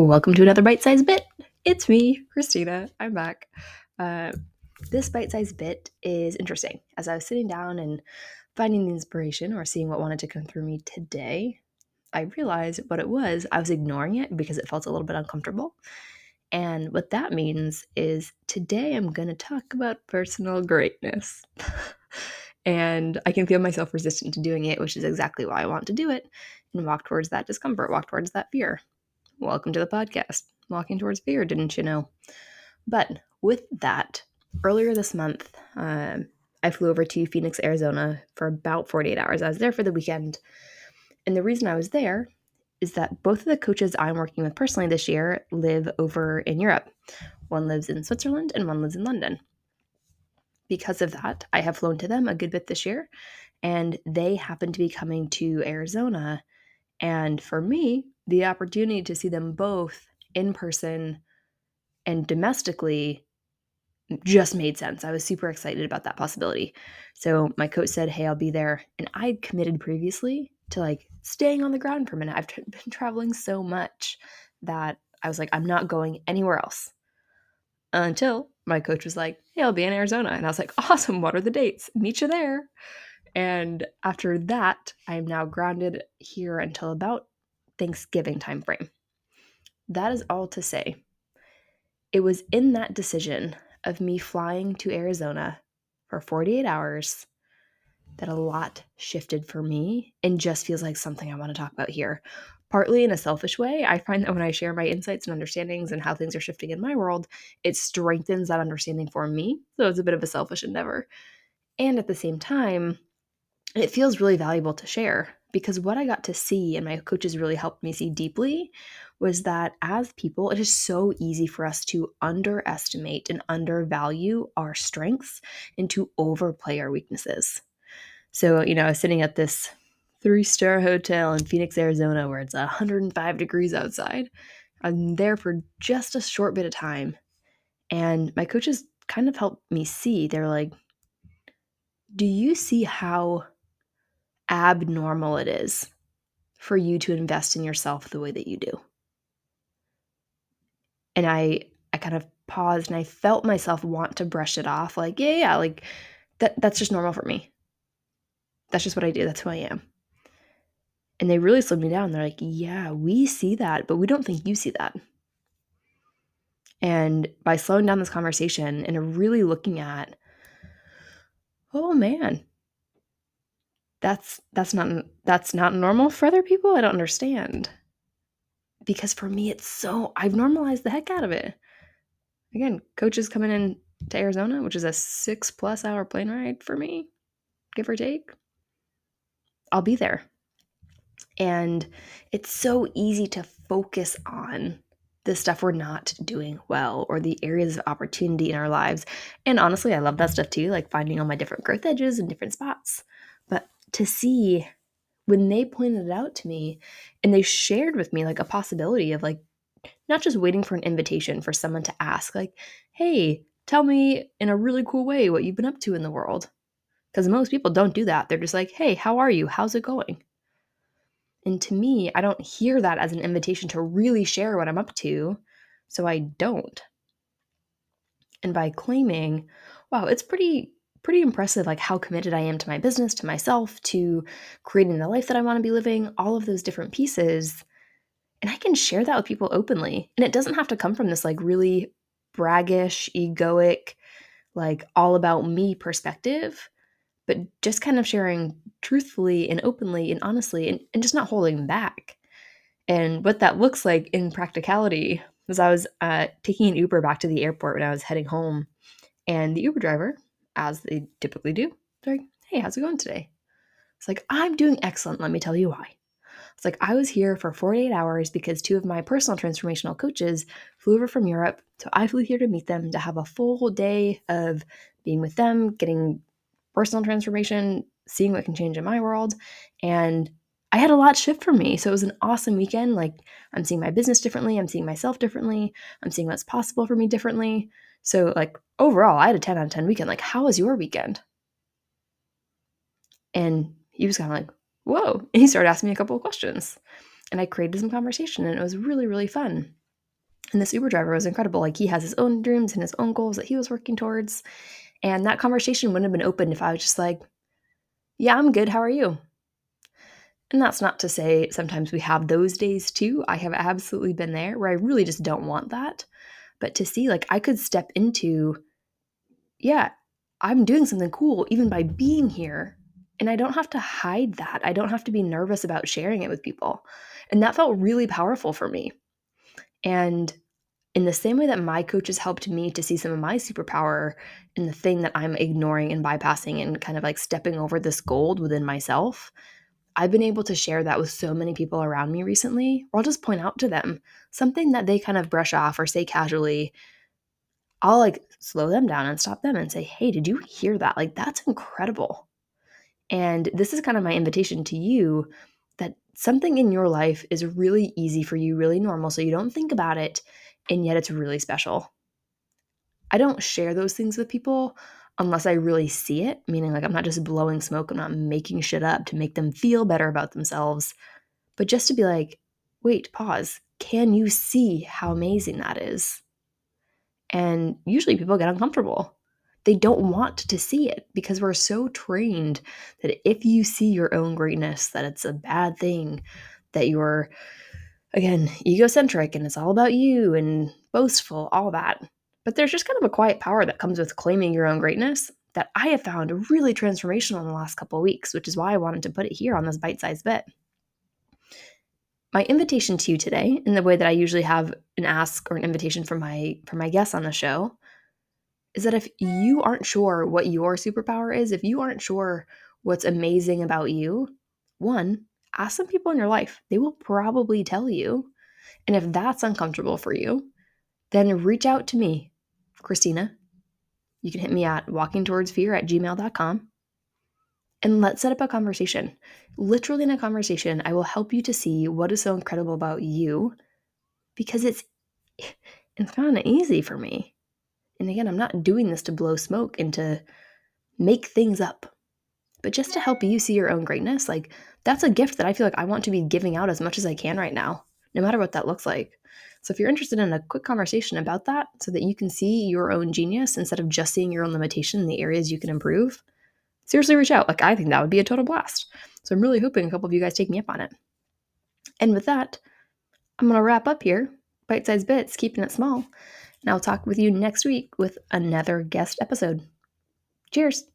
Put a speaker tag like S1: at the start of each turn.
S1: welcome to another bite sized bit. It's me, Christina. I'm back. Uh, this bite sized bit is interesting. As I was sitting down and finding the inspiration or seeing what wanted to come through me today, I realized what it was. I was ignoring it because it felt a little bit uncomfortable. And what that means is today I'm going to talk about personal greatness. and I can feel myself resistant to doing it, which is exactly why I want to do it and walk towards that discomfort, walk towards that fear. Welcome to the podcast. Walking towards fear, didn't you know? But with that, earlier this month, um, I flew over to Phoenix, Arizona for about 48 hours. I was there for the weekend. And the reason I was there is that both of the coaches I'm working with personally this year live over in Europe. One lives in Switzerland and one lives in London. Because of that, I have flown to them a good bit this year, and they happen to be coming to Arizona. And for me, the opportunity to see them both in person and domestically just made sense. I was super excited about that possibility. So my coach said, "Hey, I'll be there." And I committed previously to like staying on the ground for a minute. I've t- been traveling so much that I was like, I'm not going anywhere else. Until my coach was like, Hey, I'll be in Arizona. And I was like, Awesome. What are the dates? Meet you there. And after that, I am now grounded here until about Thanksgiving timeframe. That is all to say. It was in that decision of me flying to Arizona for 48 hours that a lot shifted for me and just feels like something I want to talk about here. Partly in a selfish way, I find that when I share my insights and understandings and how things are shifting in my world, it strengthens that understanding for me. So it's a bit of a selfish endeavor. And at the same time, it feels really valuable to share because what I got to see and my coaches really helped me see deeply was that as people, it is so easy for us to underestimate and undervalue our strengths and to overplay our weaknesses. So, you know, I was sitting at this three star hotel in Phoenix, Arizona, where it's 105 degrees outside. I'm there for just a short bit of time. And my coaches kind of helped me see. They're like, Do you see how abnormal it is for you to invest in yourself the way that you do? And I I kind of paused and I felt myself want to brush it off like, yeah, yeah, like that that's just normal for me. That's just what I do. That's who I am. And they really slowed me down. They're like, yeah, we see that, but we don't think you see that. And by slowing down this conversation and really looking at, oh man, that's that's not that's not normal for other people. I don't understand. Because for me, it's so I've normalized the heck out of it. Again, coaches coming in to Arizona, which is a six plus hour plane ride for me, give or take. I'll be there. And it's so easy to focus on the stuff we're not doing well or the areas of opportunity in our lives. And honestly, I love that stuff too, like finding all my different growth edges and different spots. But to see when they pointed it out to me and they shared with me like a possibility of like not just waiting for an invitation for someone to ask, like, hey, tell me in a really cool way what you've been up to in the world. Because most people don't do that. They're just like, hey, how are you? How's it going? And to me, I don't hear that as an invitation to really share what I'm up to. So I don't. And by claiming, wow, it's pretty pretty impressive like how committed I am to my business, to myself, to creating the life that I want to be living, all of those different pieces. And I can share that with people openly. And it doesn't have to come from this like really braggish, egoic, like all about me perspective but just kind of sharing truthfully and openly and honestly and, and just not holding back. And what that looks like in practicality was I was uh, taking an Uber back to the airport when I was heading home, and the Uber driver, as they typically do, they're like, "Hey, how's it going today?" It's like, "I'm doing excellent. Let me tell you why." It's like I was here for 48 hours because two of my personal transformational coaches flew over from Europe, so I flew here to meet them to have a full day of being with them, getting personal transformation, seeing what can change in my world. And I had a lot shift for me. So it was an awesome weekend. Like, I'm seeing my business differently. I'm seeing myself differently. I'm seeing what's possible for me differently. So, like, overall, I had a 10 out of 10 weekend. Like, how was your weekend? And he was kind of like, whoa. And he started asking me a couple of questions. And I created some conversation, and it was really, really fun. And this Uber driver was incredible. Like he has his own dreams and his own goals that he was working towards. And that conversation wouldn't have been open if I was just like, yeah, I'm good. How are you? And that's not to say sometimes we have those days too. I have absolutely been there where I really just don't want that. But to see, like, I could step into, yeah, I'm doing something cool even by being here. And I don't have to hide that. I don't have to be nervous about sharing it with people. And that felt really powerful for me. And in the same way that my coaches helped me to see some of my superpower in the thing that I'm ignoring and bypassing and kind of like stepping over this gold within myself, I've been able to share that with so many people around me recently, or I'll just point out to them something that they kind of brush off or say casually. I'll like slow them down and stop them and say, Hey, did you hear that? Like, that's incredible. And this is kind of my invitation to you that something in your life is really easy for you, really normal. So you don't think about it, and yet it's really special. I don't share those things with people unless I really see it, meaning like I'm not just blowing smoke, I'm not making shit up to make them feel better about themselves, but just to be like, wait, pause. Can you see how amazing that is? And usually people get uncomfortable. They don't want to see it because we're so trained that if you see your own greatness, that it's a bad thing, that you're, again, egocentric and it's all about you and boastful, all that. But there's just kind of a quiet power that comes with claiming your own greatness that I have found really transformational in the last couple of weeks, which is why I wanted to put it here on this bite sized bit. My invitation to you today, in the way that I usually have an ask or an invitation from my from my guests on the show, is that if you aren't sure what your superpower is, if you aren't sure what's amazing about you, one, ask some people in your life. They will probably tell you. And if that's uncomfortable for you, then reach out to me Christina. You can hit me at walkingtowardsfear at gmail.com and let's set up a conversation. Literally, in a conversation, I will help you to see what is so incredible about you because it's it's kind of easy for me. And again, I'm not doing this to blow smoke and to make things up, but just to help you see your own greatness. Like, that's a gift that I feel like I want to be giving out as much as I can right now, no matter what that looks like. So if you're interested in a quick conversation about that so that you can see your own genius instead of just seeing your own limitation in the areas you can improve, seriously reach out. Like I think that would be a total blast. So I'm really hoping a couple of you guys take me up on it. And with that, I'm going to wrap up here. Bite sized bits, keeping it small. And I'll talk with you next week with another guest episode. Cheers.